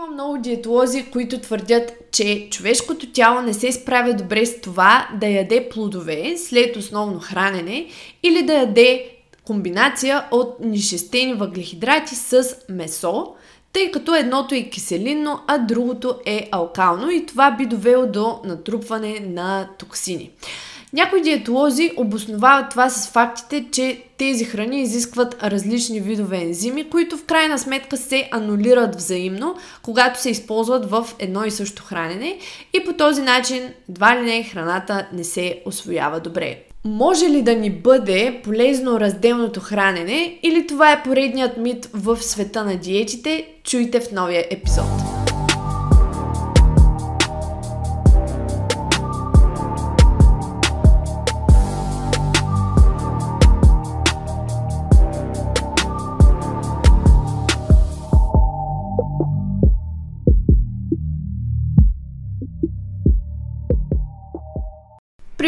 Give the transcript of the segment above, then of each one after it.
Има много диетолози, които твърдят, че човешкото тяло не се справя добре с това да яде плодове след основно хранене или да яде комбинация от нишестени въглехидрати с месо, тъй като едното е киселинно, а другото е алкално и това би довело до натрупване на токсини. Някои диетолози обосновават това с фактите, че тези храни изискват различни видове ензими, които в крайна сметка се анулират взаимно, когато се използват в едно и също хранене и по този начин едва ли не храната не се освоява добре. Може ли да ни бъде полезно разделното хранене или това е поредният мит в света на диетите? Чуйте в новия епизод.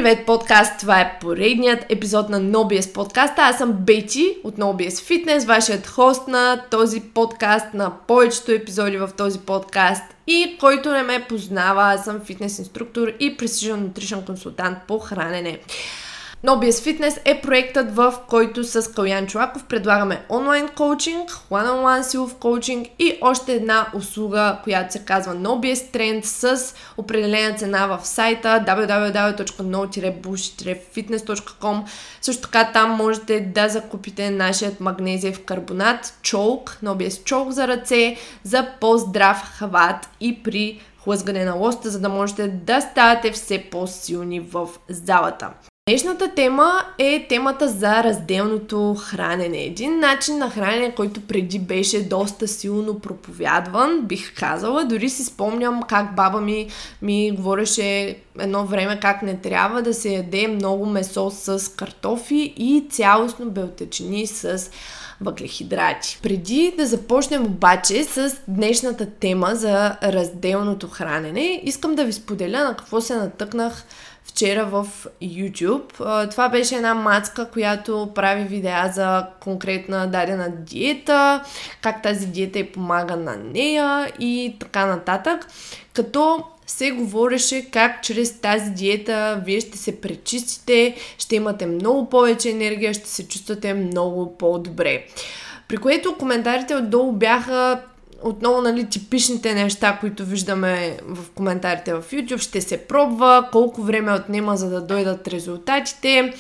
Привет, подкаст! Това е поредният епизод на NoBS подкаста. Аз съм Бети от NoBS Fitness, вашият хост на този подкаст, на повечето епизоди в този подкаст. И който не ме познава, аз съм фитнес инструктор и Precision Nutrition консултант по хранене. NoBS Fitness е проектът, в който с Калян Чулаков предлагаме онлайн коучинг, one-on-one силов коучинг и още една услуга, която се казва NoBS Trend с определена цена в сайта www.no-bush-fitness.com Също така там можете да закупите нашият магнезиев карбонат, чолк, NoBS чолк за ръце, за по-здрав хват и при хлъзгане на лоста, за да можете да ставате все по-силни в залата. Днешната тема е темата за разделното хранене. Един начин на хранене, който преди беше доста силно проповядван, бих казала. Дори си спомням как баба ми ми говореше едно време как не трябва да се яде много месо с картофи и цялостно белтъчини с въглехидрати. Преди да започнем обаче с днешната тема за разделното хранене, искам да ви споделя на какво се натъкнах вчера в YouTube. Това беше една мацка, която прави видеа за конкретна дадена диета, как тази диета и помага на нея и така нататък. Като се говореше как чрез тази диета вие ще се пречистите, ще имате много повече енергия, ще се чувствате много по-добре. При което коментарите отдолу бяха отново, нали, типичните неща, които виждаме в коментарите в YouTube, ще се пробва, колко време отнема за да дойдат резултатите,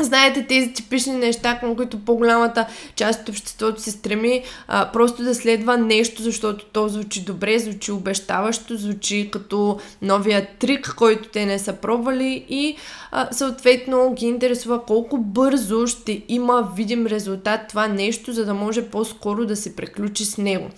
Знаете тези типични неща, към които по-голямата част от обществото се стреми а, просто да следва нещо, защото то звучи добре, звучи обещаващо, звучи като новия трик, който те не са пробвали и а, съответно ги интересува колко бързо ще има видим резултат това нещо, за да може по-скоро да се приключи с него.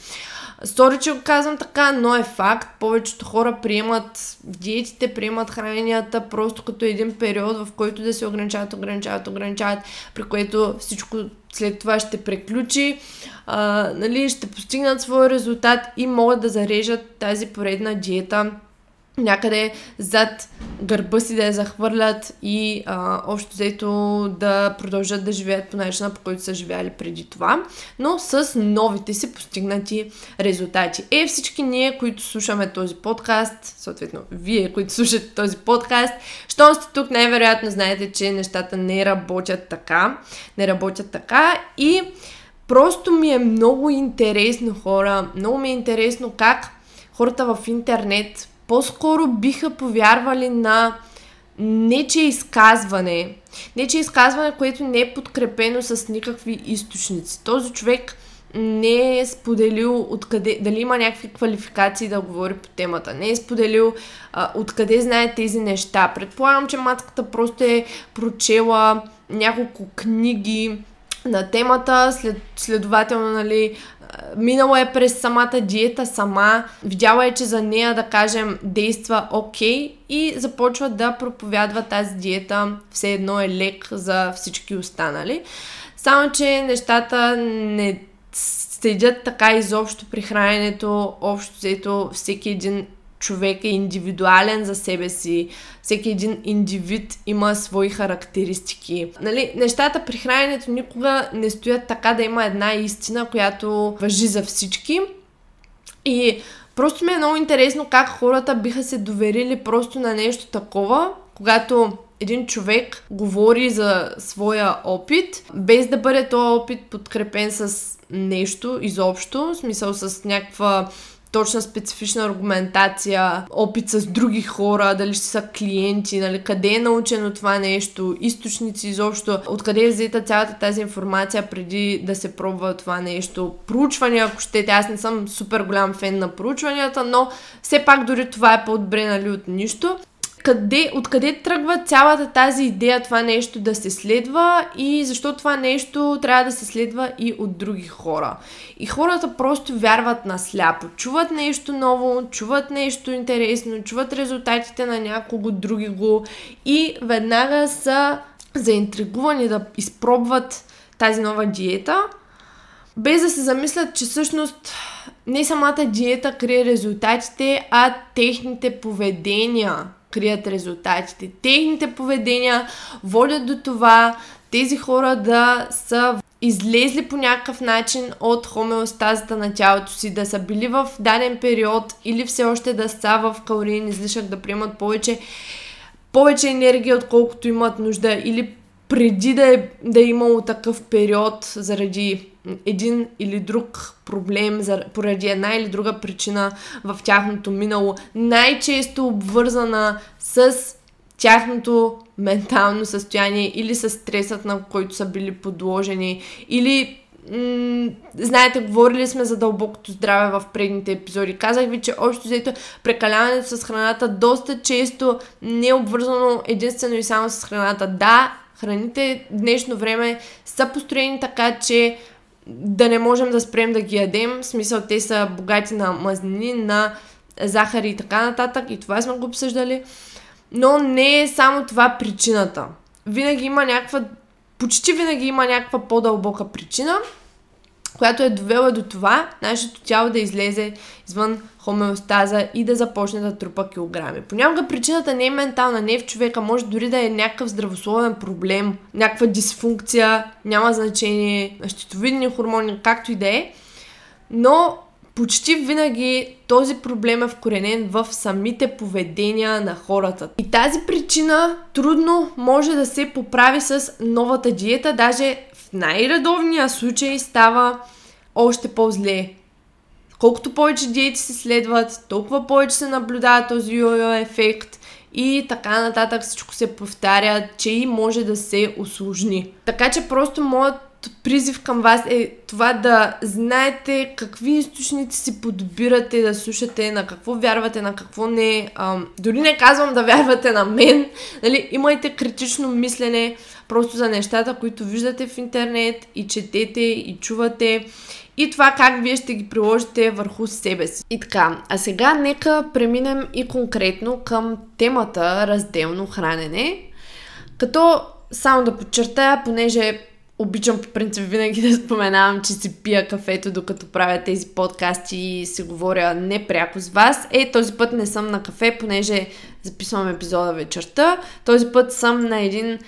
Стори, че казвам така, но е факт. Повечето хора приемат диетите, приемат храненията просто като един период, в който да се ограничават, ограничават, ограничават, при което всичко след това ще преключи, а, нали, ще постигнат своя резултат и могат да зарежат тази поредна диета някъде зад гърба си да я захвърлят и а, общо взето да продължат да живеят по начина, по който са живяли преди това, но с новите си постигнати резултати. Е, всички ние, които слушаме този подкаст, съответно вие, които слушате този подкаст, щом сте тук, най-вероятно знаете, че нещата не работят така, не работят така и просто ми е много интересно хора, много ми е интересно как хората в интернет по-скоро биха повярвали на нече изказване, нече изказване, което не е подкрепено с никакви източници. Този човек не е споделил откъде, дали има някакви квалификации да говори по темата, не е споделил а, откъде знае тези неща. Предполагам, че матката просто е прочела няколко книги на темата, след, следователно, нали, минала е през самата диета сама, видяла е, че за нея, да кажем, действа окей okay, и започва да проповядва тази диета, все едно е лек за всички останали. Само, че нещата не следят така изобщо при храненето, общо взето всеки един човек е индивидуален за себе си, всеки един индивид има свои характеристики. Нали, нещата при храненето никога не стоят така да има една истина, която въжи за всички. И просто ми е много интересно как хората биха се доверили просто на нещо такова, когато един човек говори за своя опит, без да бъде този опит подкрепен с нещо изобщо, в смисъл с някаква точна специфична аргументация, опит с други хора, дали ще са клиенти, нали, къде е научено това нещо, източници изобщо, откъде е взета цялата тази информация преди да се пробва това нещо, проучвания, ако щете, аз не съм супер голям фен на проучванията, но все пак дори това е по-добре нали, от нищо къде, откъде тръгва цялата тази идея това нещо да се следва и защо това нещо трябва да се следва и от други хора. И хората просто вярват на сляпо. Чуват нещо ново, чуват нещо интересно, чуват резултатите на някого други го и веднага са заинтригувани да изпробват тази нова диета, без да се замислят, че всъщност не самата диета крие резултатите, а техните поведения крият резултатите. Техните поведения водят до това тези хора да са излезли по някакъв начин от хомеостазата на тялото си, да са били в даден период или все още да са в калориен излишък, да приемат повече, повече енергия, отколкото имат нужда или преди да е, да е имало такъв период заради един или друг проблем, поради една или друга причина в тяхното минало, най-често обвързана с тяхното ментално състояние или с стресът, на който са били подложени, или знаете, говорили сме за дълбокото здраве в предните епизоди. Казах ви, че общо взето прекаляването с храната доста често не е обвързано единствено и само с храната. Да, храните днешно време са построени така, че да не можем да спрем да ги ядем. В смисъл, те са богати на мазнини, на захари и така нататък. И това сме го обсъждали. Но не е само това причината. Винаги има някаква, почти винаги има някаква по-дълбока причина, която е довела до това нашето тяло да излезе извън хомеостаза и да започне да трупа килограми. Понякога причината не е ментална, не е в човека, може дори да е някакъв здравословен проблем, някаква дисфункция, няма значение, щитовидни хормони, както и да е, но почти винаги този проблем е вкоренен в самите поведения на хората. И тази причина трудно може да се поправи с новата диета, даже в най-редовния случай става още по-зле. Колкото повече диети се следват, толкова повече се наблюдава този йо-йо ефект и така нататък всичко се повтаря, че и може да се осложни. Така че просто моят призив към вас е това да знаете какви източници си подбирате да слушате, на какво вярвате, на какво не. А, дори не казвам да вярвате на мен. Нали, имайте критично мислене просто за нещата, които виждате в интернет и четете и чувате и това как вие ще ги приложите върху себе си. И така, а сега нека преминем и конкретно към темата разделно хранене, като само да подчертая, понеже обичам по принцип винаги да споменавам, че си пия кафето докато правя тези подкасти и се говоря непряко с вас. Е, този път не съм на кафе, понеже записвам епизода вечерта. Този път съм на един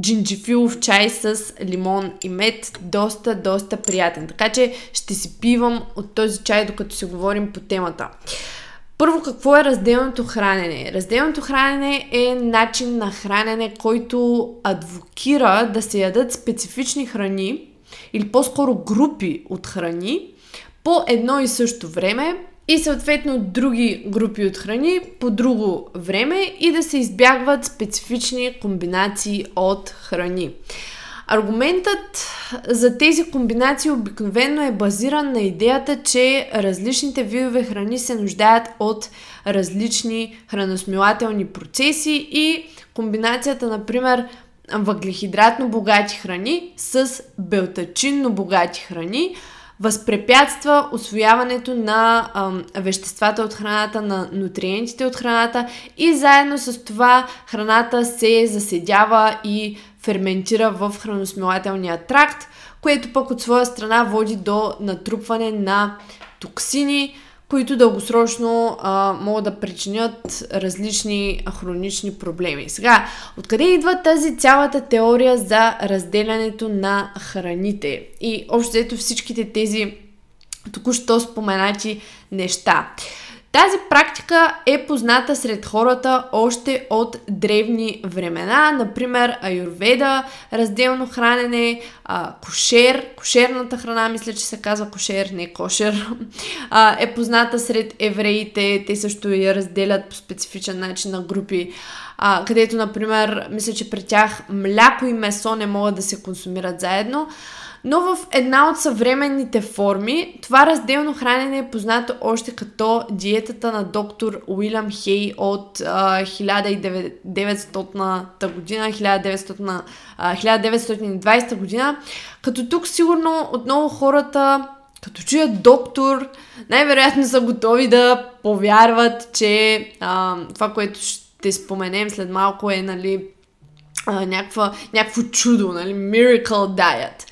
джинджифилов чай с лимон и мед. Доста, доста приятен. Така че ще си пивам от този чай, докато си говорим по темата. Първо, какво е разделното хранене? Разделното хранене е начин на хранене, който адвокира да се ядат специфични храни или по-скоро групи от храни по едно и също време и съответно други групи от храни по друго време и да се избягват специфични комбинации от храни. Аргументът за тези комбинации обикновено е базиран на идеята, че различните видове храни се нуждаят от различни храносмилателни процеси и комбинацията, например, въглехидратно богати храни с белтачинно богати храни възпрепятства освояването на ам, веществата от храната, на нутриентите от храната и заедно с това храната се заседява и ферментира в храносмилателния тракт, което пък от своя страна води до натрупване на токсини, които дългосрочно а, могат да причинят различни хронични проблеми. Сега, откъде идва тази цялата теория за разделянето на храните? И общо ето всичките тези току-що споменати неща. Тази практика е позната сред хората още от древни времена, например аюрведа, разделно хранене, а, кошер, кошерната храна, мисля, че се казва кошер, не кошер, а, е позната сред евреите, те също я разделят по специфичен начин на групи, а, където, например, мисля, че при тях мляко и месо не могат да се консумират заедно. Но в една от съвременните форми, това разделно хранене е познато още като диетата на доктор Уилям Хей от а, 1900 година, 1900, а, 1920 година, като тук сигурно отново хората като чуят доктор, най-вероятно са готови да повярват, че а, това, което ще споменем след малко е, нали, а, някаква, някакво чудо, нали, miracle diet.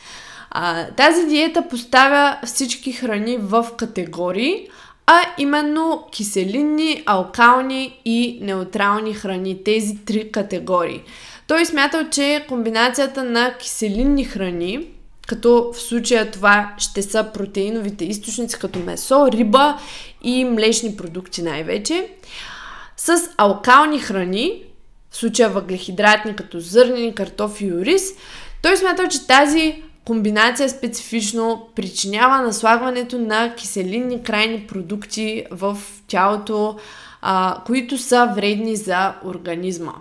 А, тази диета поставя всички храни в категории, а именно киселинни, алкални и неутрални храни. Тези три категории. Той смятал, че комбинацията на киселинни храни, като в случая това ще са протеиновите източници, като месо, риба и млечни продукти най-вече, с алкални храни, в случая въглехидратни, като зърнени, картофи и ориз, той смятал, че тази комбинация специфично причинява наслагването на киселинни крайни продукти в тялото, а, които са вредни за организма.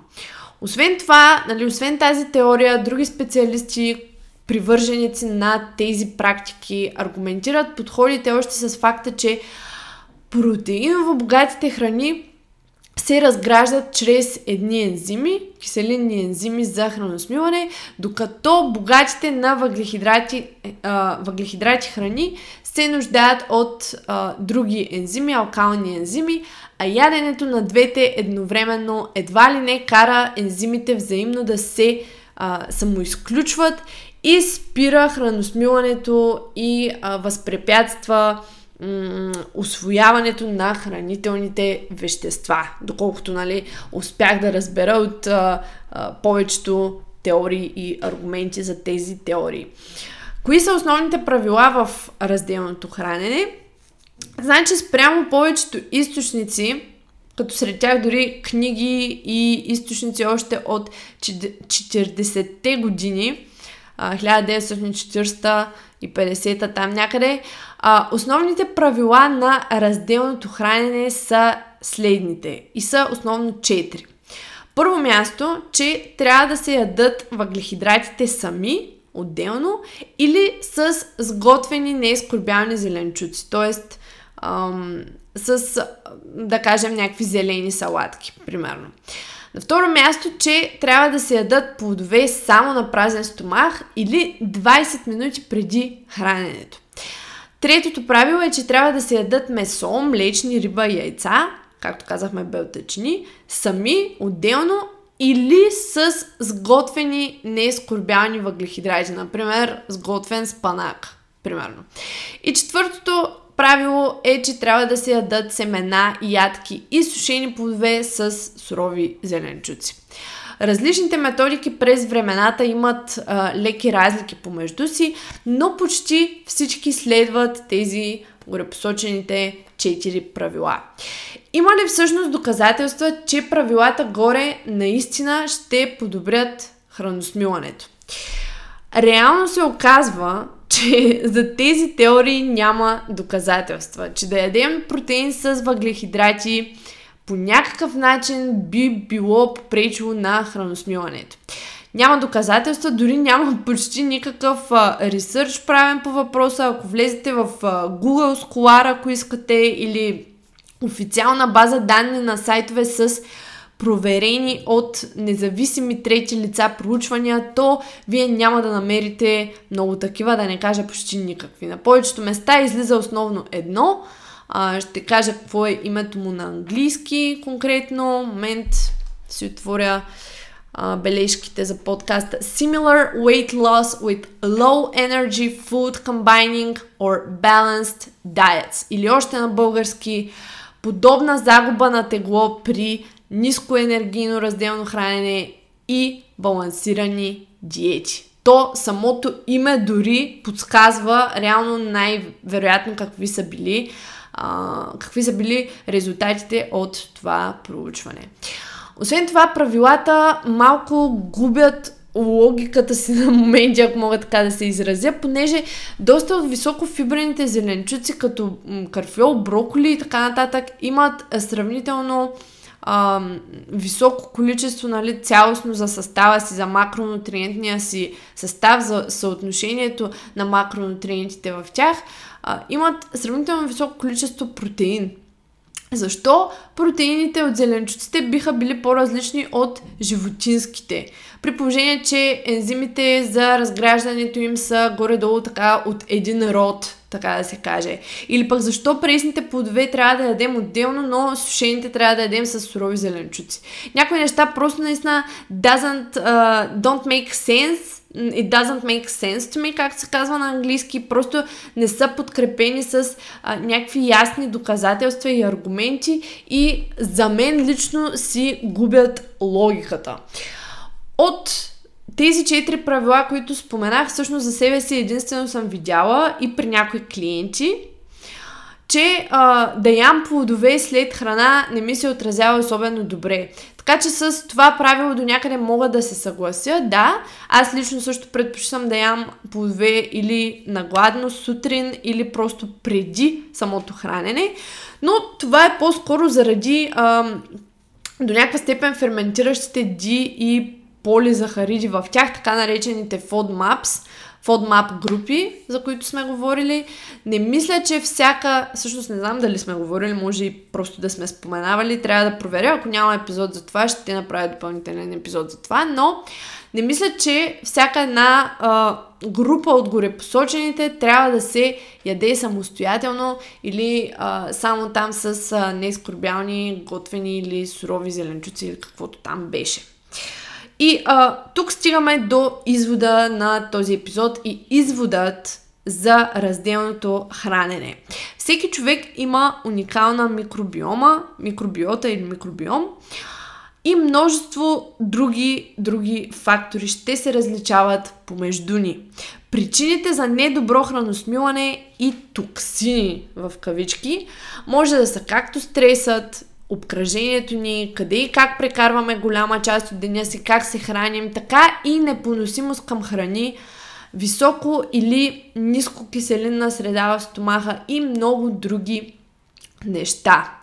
Освен това, нали, освен тази теория, други специалисти, привърженици на тези практики, аргументират подходите още с факта, че протеиново богатите храни се разграждат чрез едни ензими, киселинни ензими за храносмиване, докато богатите на въглехидрати, а, въглехидрати храни се нуждаят от а, други ензими, алкални ензими, а яденето на двете едновременно едва ли не кара ензимите взаимно да се а, самоизключват и спира храносмиването и а, възпрепятства м- освояването на хранителните вещества, доколкото нали, успях да разбера от а, а, повечето теории и аргументи за тези теории. Кои са основните правила в разделното хранене? Значи спрямо повечето източници, като сред тях дори книги и източници още от 40-те години, 1940 и 50-та там някъде, а, основните правила на разделното хранене са следните и са основно четири. Първо място, че трябва да се ядат въглехидратите сами, отделно, или с сготвени неизкорбялни зеленчуци, т.е. с, да кажем, някакви зелени салатки, примерно. На второ място, че трябва да се ядат плодове само на празен стомах или 20 минути преди храненето. Третото правило е, че трябва да се ядат месо, млечни, риба и яйца, както казахме белтъчни, сами, отделно или с сготвени нескорбялни въглехидрати, например сготвен спанак, примерно. И четвъртото правило е, че трябва да се ядат семена, ядки и сушени плодове с сурови зеленчуци. Различните методики през времената имат а, леки разлики помежду си, но почти всички следват тези горепосочените четири правила. Има ли всъщност доказателства, че правилата горе наистина ще подобрят храносмилането? Реално се оказва, че за тези теории няма доказателства, че да ядем протеин с въглехидрати по някакъв начин би било попречило на храносмилането. Няма доказателства, дори няма почти никакъв ресърч правен по въпроса. Ако влезете в а, Google Scholar, ако искате, или официална база данни на сайтове с проверени от независими трети лица проучвания, то вие няма да намерите много такива, да не кажа почти никакви. На повечето места излиза основно едно. А, ще кажа какво е името му на английски конкретно. Момент си отворя а, бележките за подкаста. Similar weight loss with low energy food combining or balanced diets. Или още на български подобна загуба на тегло при ниско енергийно разделно хранене и балансирани диети. то самото име дори подсказва реално най-вероятно какви са били какви са били резултатите от това проучване. Освен това, правилата малко губят логиката си на моменти, ако мога така да се изразя, понеже доста от високофибрените зеленчуци, като карфиол, броколи и така нататък, имат сравнително а, високо количество нали, цялостно за състава си, за макронутриентния си състав, за съотношението на макронутриентите в тях, а, имат сравнително високо количество протеин. Защо протеините от зеленчуците биха били по-различни от животинските? При положение, че ензимите за разграждането им са горе-долу така от един род, така да се каже. Или пък защо пресните плодове трябва да ядем отделно, но сушените трябва да ядем с сурови зеленчуци. Някои неща просто наистина doesn't, uh, don't make sense it doesn't make sense to me, както се казва на английски, просто не са подкрепени с а, някакви ясни доказателства и аргументи и за мен лично си губят логиката. От тези четири правила, които споменах, всъщност за себе си единствено съм видяла и при някои клиенти, че а, да ям плодове след храна не ми се отразява особено добре. Така че с това правило до някъде мога да се съглася. Да, аз лично също предпочитам да ям плодове или нагладно сутрин, или просто преди самото хранене. Но това е по-скоро заради а, до някаква степен ферментиращите ди и полизахариди в тях, така наречените FODMAPs, FODMAP групи, за които сме говорили. Не мисля, че всяка, всъщност не знам дали сме говорили, може и просто да сме споменавали, трябва да проверя, ако няма епизод за това, ще ти направя допълнителен епизод за това, но не мисля, че всяка една а, група от горепосочените трябва да се яде самостоятелно или а, само там с а, нескорбялни, готвени или сурови зеленчуци или каквото там беше. И а, тук стигаме до извода на този епизод и изводът за разделното хранене. Всеки човек има уникална микробиома, микробиота или микробиом и множество други, други фактори ще се различават помежду ни. Причините за недобро храносмилане и токсини в кавички може да са както стресът, обкръжението ни, къде и как прекарваме голяма част от деня си, как се храним, така и непоносимост към храни, високо или ниско киселинна среда в стомаха и много други неща.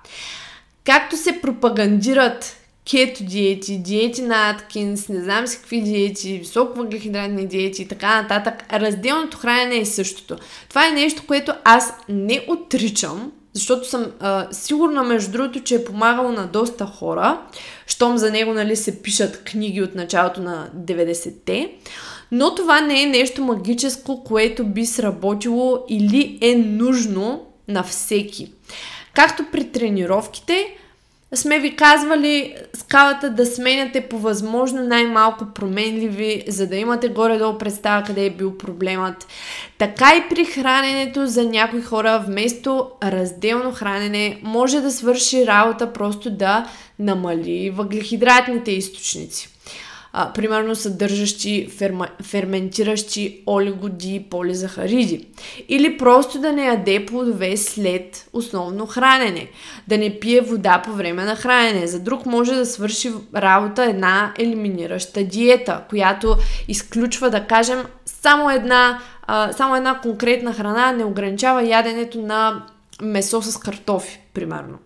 Както се пропагандират кето диети, диети на Аткинс, не знам си какви диети, високо въглехидратни диети и така нататък, разделното хранене е същото. Това е нещо, което аз не отричам, защото съм а, сигурна, между другото, че е помагало на доста хора, щом за него нали, се пишат книги от началото на 90-те, но това не е нещо магическо, което би сработило или е нужно на всеки. Както при тренировките, сме ви казвали скалата да сменяте по възможно най-малко променливи, за да имате горе-долу представа къде е бил проблемът. Така и при храненето за някои хора вместо разделно хранене може да свърши работа просто да намали въглехидратните източници а, примерно съдържащи ферма, ферментиращи олигоди и полизахариди. Или просто да не яде плодове след основно хранене. Да не пие вода по време на хранене. За друг може да свърши работа една елиминираща диета, която изключва, да кажем, само една, а, само една конкретна храна, не ограничава яденето на месо с картофи, примерно.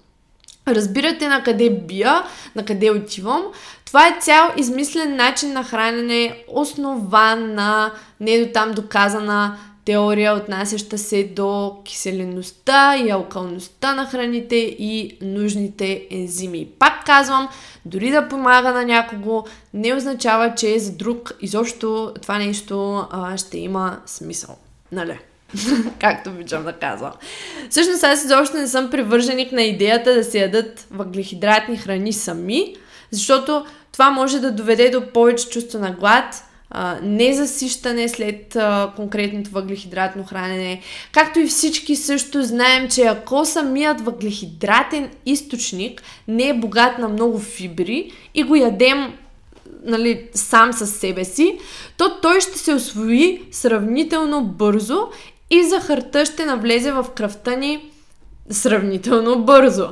Разбирате на къде бия, на къде отивам. Това е цял измислен начин на хранене, основан на не до там доказана теория, отнасяща се до киселеността и алкалността на храните и нужните ензими. Пак казвам, дори да помага на някого, не означава, че за друг изобщо това нещо а, ще има смисъл. Нали? както обичам да казвам. Всъщност аз изобщо не съм привърженик на идеята да се ядат въглехидратни храни сами, защото това може да доведе до повече чувство на глад, незасищане след конкретното въглехидратно хранене. Както и всички също знаем, че ако самият въглехидратен източник не е богат на много фибри и го ядем нали, сам със себе си, то той ще се освои сравнително бързо и захарта ще навлезе в кръвта ни сравнително бързо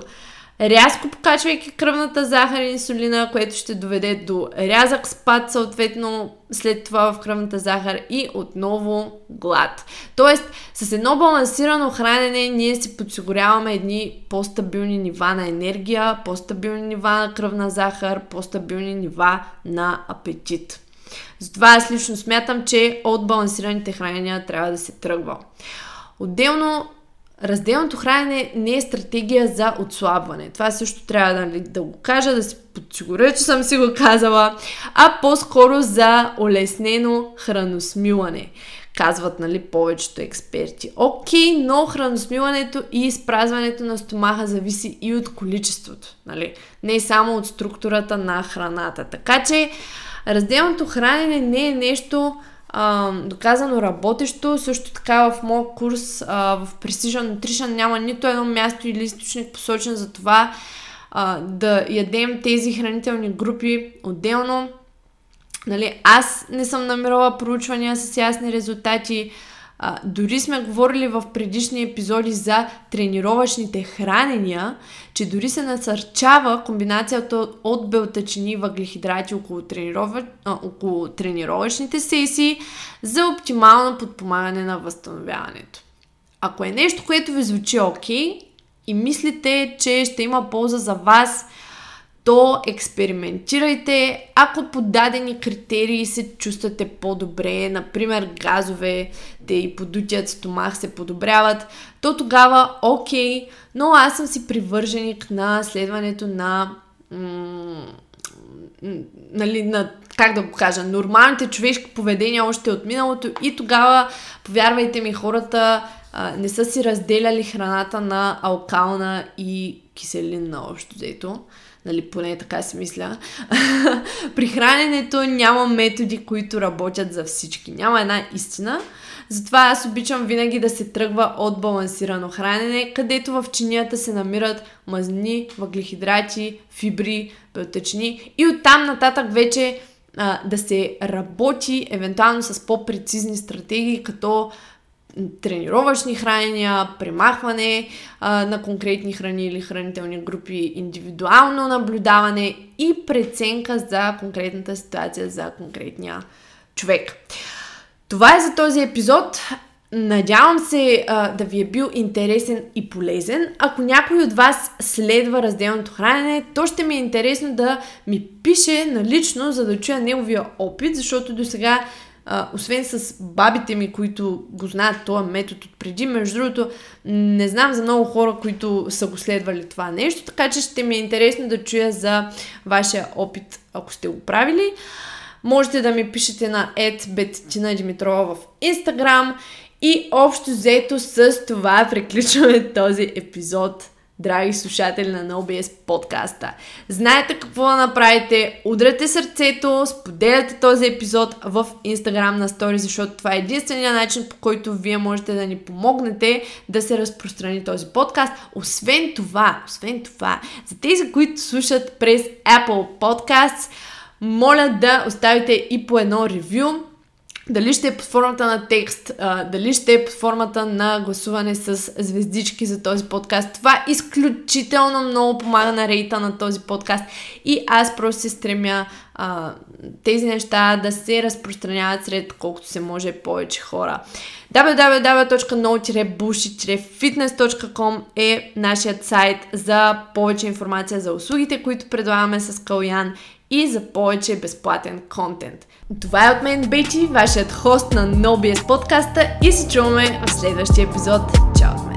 рязко покачвайки кръвната захар и инсулина, което ще доведе до рязък спад, съответно след това в кръвната захар и отново глад. Тоест, с едно балансирано хранене ние си подсигуряваме едни по-стабилни нива на енергия, по-стабилни нива на кръвна захар, по-стабилни нива на апетит. Затова аз лично смятам, че от балансираните хранения трябва да се тръгва. Отделно Разделното хранене не е стратегия за отслабване. Това също трябва да, нали, да го кажа, да си подсигуря, че съм си го казала, а по-скоро за улеснено храносмилане казват нали, повечето експерти. Окей, но храносмилането и изпразването на стомаха зависи и от количеството, нали? не само от структурата на храната. Така че разделното хранене не е нещо, а, доказано работещо. Също така в моят курс а, в Precision Nutrition няма нито едно място или източник посочен за това а, да ядем тези хранителни групи отделно. Нали, аз не съм намирала проучвания с ясни резултати. А, дори сме говорили в предишни епизоди за тренировъчните хранения, че дори се насърчава комбинацията от белтъчини и въглехидрати около, тренирова... а, около тренировъчните сесии за оптимално подпомагане на възстановяването. Ако е нещо, което ви звучи окей и мислите, че ще има полза за вас – то експериментирайте. Ако по дадени критерии се чувствате по-добре, например газове, те и подутият стомах се подобряват, то тогава окей, но аз съм си привърженик на следването на м- нали, на, как да го кажа, нормалните човешки поведения още от миналото. И тогава, повярвайте ми, хората а, не са си разделяли храната на алкална и киселинна общо взето нали, поне така си мисля, при храненето няма методи, които работят за всички. Няма една истина. Затова аз обичам винаги да се тръгва от балансирано хранене, където в чинията се намират мазнини, въглехидрати, фибри, белтъчни и оттам нататък вече а, да се работи евентуално с по-прецизни стратегии, като тренировъчни хранения, премахване а, на конкретни храни или хранителни групи, индивидуално наблюдаване и преценка за конкретната ситуация за конкретния човек. Това е за този епизод. Надявам се а, да ви е бил интересен и полезен. Ако някой от вас следва разделното хранене, то ще ми е интересно да ми пише налично, за да чуя неговия опит, защото до сега а, освен с бабите ми, които го знаят този метод от преди, между другото, не знам за много хора, които са го следвали това нещо, така че ще ми е интересно да чуя за вашия опит, ако сте го правили. Можете да ми пишете на Бетина Димитрова в Instagram и общо взето с това приключваме този епизод драги слушатели на NoBS подкаста. Знаете какво да направите, удрете сърцето, споделяте този епизод в Instagram на Story, защото това е единствения начин по който вие можете да ни помогнете да се разпространи този подкаст. Освен това, освен това, за тези, които слушат през Apple Podcasts, моля да оставите и по едно ревю, дали ще е под формата на текст, а, дали ще е под формата на гласуване с звездички за този подкаст. Това изключително много помага на рейта на този подкаст и аз просто се стремя а, тези неща да се разпространяват сред колкото се може повече хора. www.no-bullshit-fitness.com е нашият сайт за повече информация за услугите, които предлагаме с Калян и за повече безплатен контент. Това е от мен Бейчи, вашият хост на NoBS подкаста и се чуваме в следващия епизод. Чао!